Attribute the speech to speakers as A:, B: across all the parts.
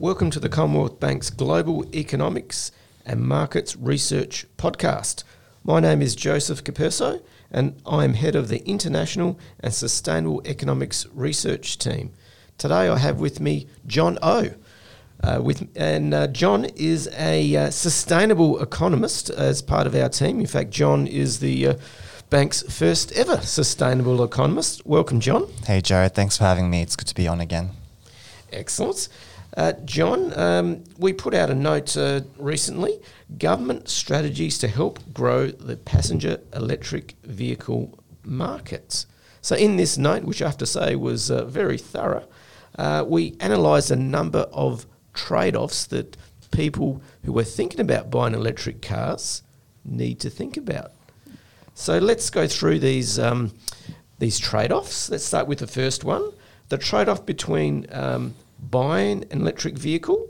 A: Welcome to the Commonwealth Bank's Global Economics and Markets Research Podcast. My name is Joseph Capurso, and I am head of the International and Sustainable Economics Research Team. Today I have with me John O. Uh, with and uh, John is a uh, sustainable economist as part of our team. In fact, John is the uh, bank's first ever sustainable economist. Welcome, John.
B: Hey, Joe. Thanks for having me. It's good to be on again.
A: Excellent. Uh, John, um, we put out a note uh, recently government strategies to help grow the passenger electric vehicle markets. So, in this note, which I have to say was uh, very thorough, uh, we analysed a number of trade offs that people who are thinking about buying electric cars need to think about. So, let's go through these, um, these trade offs. Let's start with the first one the trade off between um, buying an electric vehicle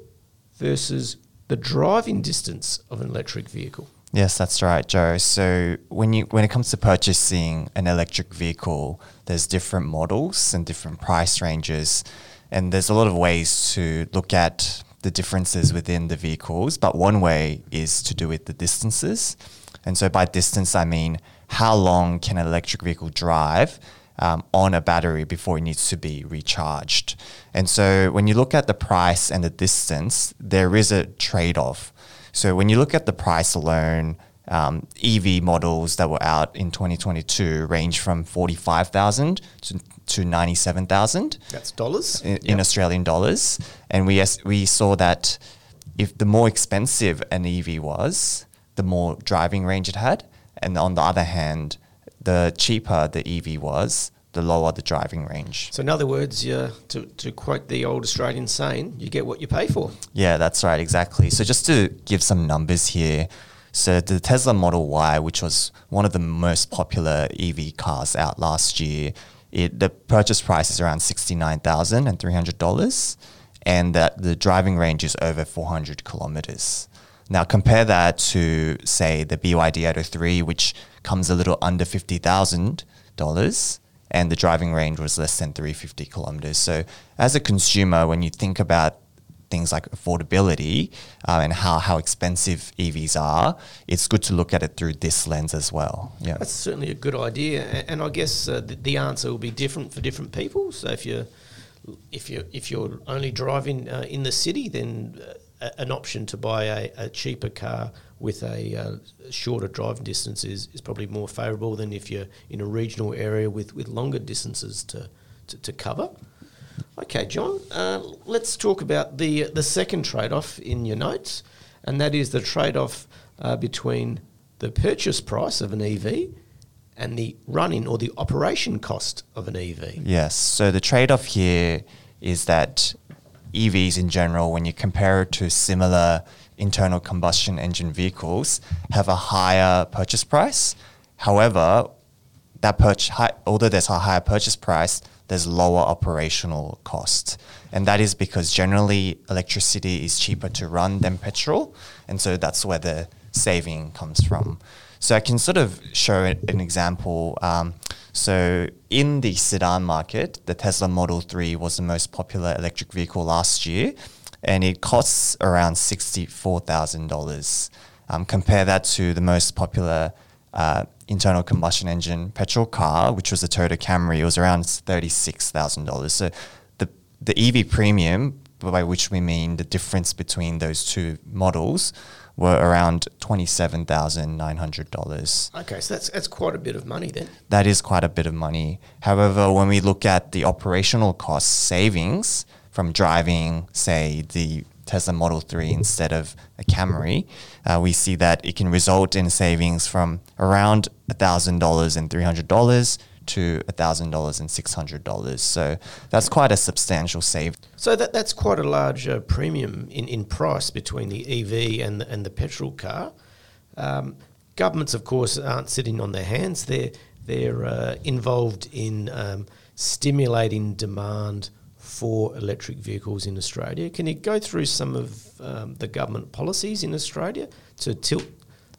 A: versus the driving distance of an electric vehicle.
B: Yes, that's right, Joe. So when you when it comes to purchasing an electric vehicle, there's different models and different price ranges, and there's a lot of ways to look at the differences within the vehicles. But one way is to do with the distances, and so by distance I mean how long can an electric vehicle drive um, on a battery before it needs to be recharged. And so when you look at the price and the distance, there is a trade off. So when you look at the price alone, um, EV models that were out in 2022 range from 45,000 to, to 97,000.
A: That's dollars?
B: In, yep. in Australian dollars. And we, we saw that if the more expensive an EV was, the more driving range it had. And on the other hand, the cheaper the EV was, the lower the driving range.
A: So, in other words, to, to quote the old Australian saying, you get what you pay for.
B: Yeah, that's right, exactly. So, just to give some numbers here. So, the Tesla Model Y, which was one of the most popular EV cars out last year, it, the purchase price is around $69,300 and that the driving range is over 400 kilometers. Now compare that to say the BYD Atto 3, which comes a little under fifty thousand dollars, and the driving range was less than 350 kilometers. So as a consumer, when you think about things like affordability uh, and how, how expensive EVs are, it's good to look at it through this lens as well.
A: Yeah, that's certainly a good idea, and I guess uh, the, answer will be different for different people. So if you're if you if you're only driving uh, in the city, then an option to buy a, a cheaper car with a uh, shorter driving distance is, is probably more favourable than if you're in a regional area with, with longer distances to, to, to cover. Okay, John, uh, let's talk about the, the second trade off in your notes, and that is the trade off uh, between the purchase price of an EV and the running or the operation cost of an EV.
B: Yes, so the trade off here is that EVs in general, when you compare it to similar internal combustion engine vehicles, have a higher purchase price. However, that purchase, although there's a higher purchase price, there's lower operational cost. And that is because generally electricity is cheaper to run than petrol. And so that's where the saving comes from. So I can sort of show an example. Um, so in the sedan market, the Tesla Model 3 was the most popular electric vehicle last year, and it costs around $64,000. Um, compare that to the most popular uh, internal combustion engine petrol car, which was the Toyota Camry, it was around $36,000. So the, the EV premium, by which we mean the difference between those two models, were around $27,900.
A: Okay, so that's, that's quite a bit of money then.
B: That is quite a bit of money. However, when we look at the operational cost savings from driving, say, the Tesla Model 3 instead of a Camry, uh, we see that it can result in savings from around $1,000 and $300 to $1,000 and $600. So that's quite a substantial save.
A: So that that's quite a large uh, premium in, in price between the EV and the, and the petrol car. Um, governments, of course, aren't sitting on their hands. They're they're uh, involved in um, stimulating demand for electric vehicles in Australia. Can you go through some of um, the government policies in Australia to tilt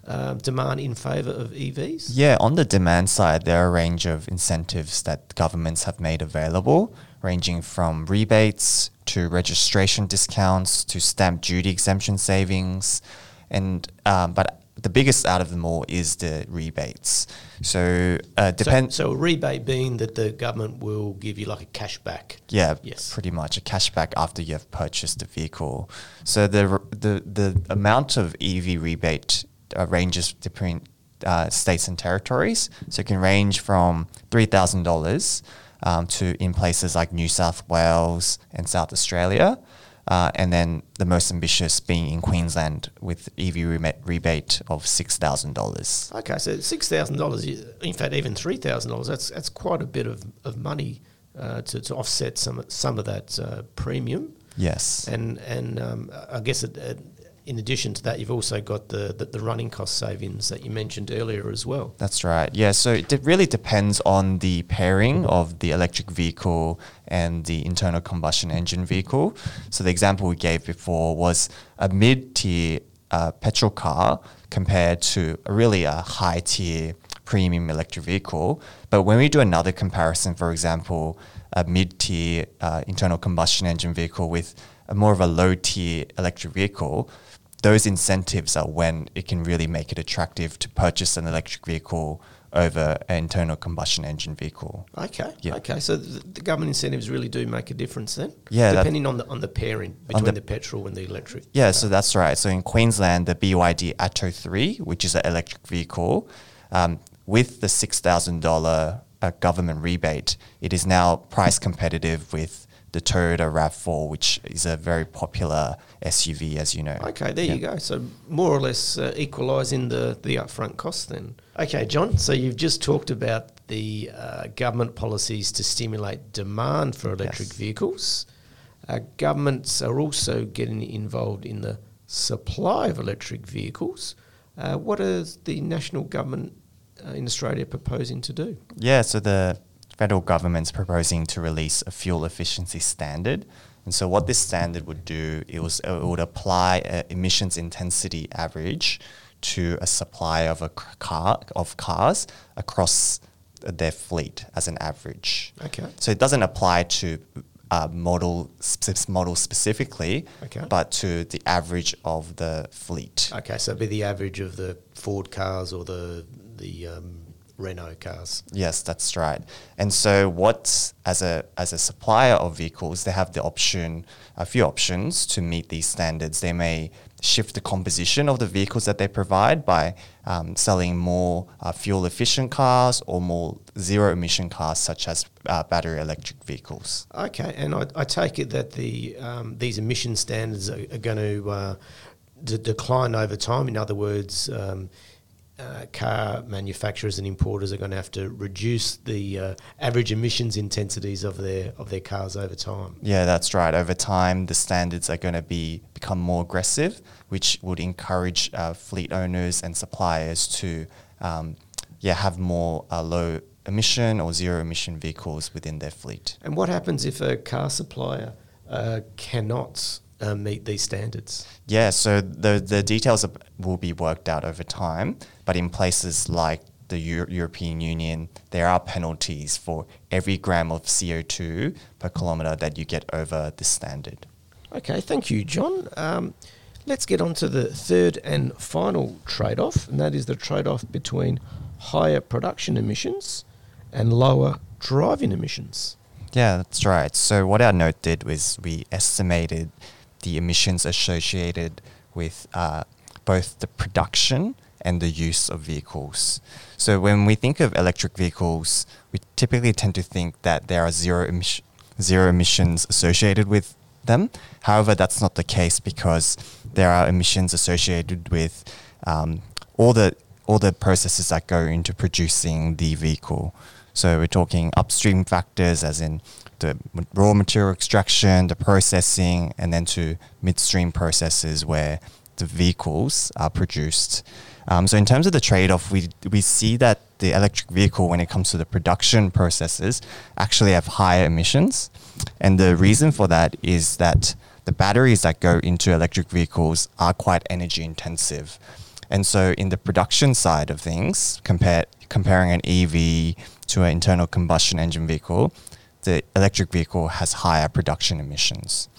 A: uh, demand in favour of EVs?
B: Yeah, on the demand side, there are a range of incentives that governments have made available, ranging from rebates to registration discounts to stamp duty exemption savings. And um, but the biggest out of them all is the rebates. So uh, depend.
A: So, so, a rebate being that the government will give you like a cashback.
B: Yeah,
A: Yes.
B: pretty much a cashback after you have purchased the vehicle. So the the the amount of EV rebate uh, ranges between uh, states and territories. So it can range from three thousand dollars um, to in places like New South Wales and South Australia. Uh, and then the most ambitious being in Queensland with EV rebate of six thousand dollars.
A: Okay, so six thousand dollars. In fact, even three thousand dollars. That's that's quite a bit of, of money uh, to, to offset some some of that uh, premium.
B: Yes.
A: And and um, I guess it, it, in addition to that, you've also got the, the, the running cost savings that you mentioned earlier as well.
B: That's right. Yeah. So it de- really depends on the pairing of the electric vehicle and the internal combustion engine vehicle. So the example we gave before was a mid-tier uh, petrol car compared to a really a high-tier premium electric vehicle. But when we do another comparison, for example, a mid-tier uh, internal combustion engine vehicle with a more of a low-tier electric vehicle, those incentives are when it can really make it attractive to purchase an electric vehicle over an internal combustion engine vehicle.
A: Okay.
B: Yeah.
A: Okay. So the, the government incentives really do make a difference then.
B: Yeah, that-
A: Depending on the on the pairing between
B: the-
A: the, petrol and the electric.
B: Yeah, so that's right. So in Queensland, the BYD Atto 3, which is an electric vehicle, um, with the $6,000 uh, government rebate, it is now price competitive with the Toyota RAV4, which is a very popular SUV, as you know.
A: Okay, there you go. So more or less uh, equalising the the upfront costs then. Okay, John. So you've just talked about the uh, government policies to stimulate demand for electric
B: Yes.
A: vehicles. Uh, governments are also getting involved in the supply of electric vehicles. Uh, what is the national government uh, in Australia proposing to do?
B: Yeah, so the federal government's proposing to release a fuel efficiency standard. And so what this standard would do, it, was, it would apply an emissions intensity average to a supply of a car of cars across their fleet as an average.
A: Okay.
B: So it doesn't apply to uh, model sp- model specifically,
A: Okay.
B: but to the average of the fleet.
A: Okay, so it'd be the average of the Ford cars or the the um, Renault cars.
B: Yes, that's right. And so, what as a as a supplier of vehicles, they have the option, a few options to meet these standards. They may shift the composition of the vehicles that they provide by um, selling more uh, fuel efficient cars or more zero emission cars, such as uh, battery electric vehicles.
A: Okay, and I, I take it that the um, these emission standards are, are going to uh, d- decline over time. In other words, um, uh, car manufacturers and importers are going to have to reduce the uh, average emissions intensities of their of their cars over time.
B: Yeah, that's right. Over time, the standards are going to be become more aggressive, which would encourage uh, fleet owners and suppliers to, um, yeah, have more uh, low emission or zero emission vehicles within their fleet.
A: And what happens if a car supplier uh, cannot uh, meet these standards?
B: Yeah, so the the details will be worked out over time, but in places like the Eu- European Union, there are penalties for every gram of CO2 per kilometre that you get over the standard.
A: Okay, thank you, John. Um, let's get on to the third and final trade off, and that is the trade off between higher production emissions and lower driving emissions.
B: Yeah, that's right. So what our note did was we estimated the emissions associated with uh, both the production and the use of vehicles. So when we think of electric vehicles, we typically tend to think that there are zero emission, zero emissions associated with them. However, that's not the case because there are emissions associated with um, all the all the processes that go into producing the vehicle. So we're talking upstream factors, as in the raw material extraction, the processing, and then to midstream processes where the vehicles are produced. Um, so in terms of the trade-off, we we see that the electric vehicle, when it comes to the production processes, actually have higher emissions, and the reason for that is that the batteries that go into electric vehicles are quite energy intensive. And so in the production side of things, compare, comparing an EV to an internal combustion engine vehicle, the electric vehicle has higher production emissions.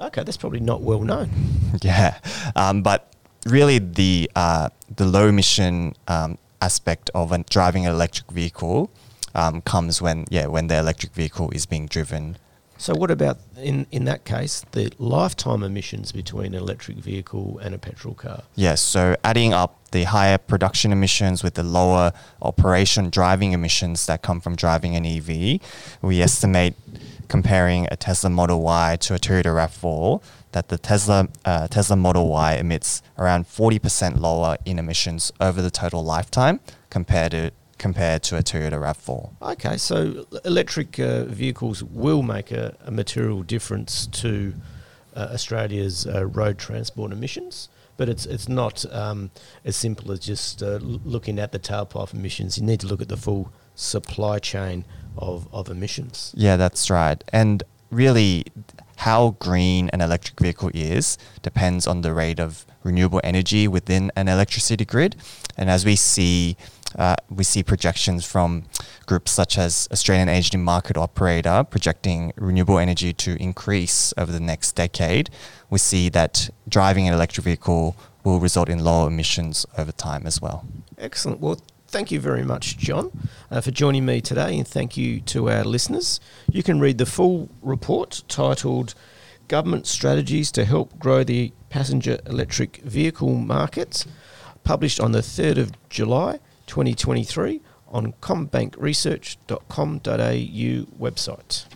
A: Okay, that's probably not well known.
B: Yeah, um, but really the uh, the low emission um, aspect of an, driving an electric vehicle um, comes when yeah when the electric vehicle is being driven.
A: So, what about in, in that case the lifetime emissions between an electric vehicle and a petrol car?
B: Yes, so adding up the higher production emissions with the lower operation driving emissions that come from driving an EV, we estimate comparing a Tesla Model Y to a Toyota RAV4 that the Tesla uh, Tesla Model Y emits around 40% lower in emissions over the total lifetime compared to compared to a Toyota RAV4.
A: Okay, so electric uh, vehicles will make a, a material difference to uh, Australia's uh, road transport emissions, but it's it's not um, as simple as just uh, looking at the tailpipe emissions. You need to look at the full supply chain of, of emissions.
B: Yeah, that's right. And really, how green an electric vehicle is depends on the rate of renewable energy within an electricity grid. And as we see, uh, we see projections from groups such as Australian Energy Market Operator projecting renewable energy to increase over the next decade. We see that driving an electric vehicle will result in lower emissions over time as well.
A: Excellent. Well, thank you very much, John, uh, for joining me today, and thank you to our listeners. You can read the full report titled Government Strategies to Help Grow the Passenger Electric Vehicle Market, published on the 3rd of July 2023 on commbankresearch.com.au website.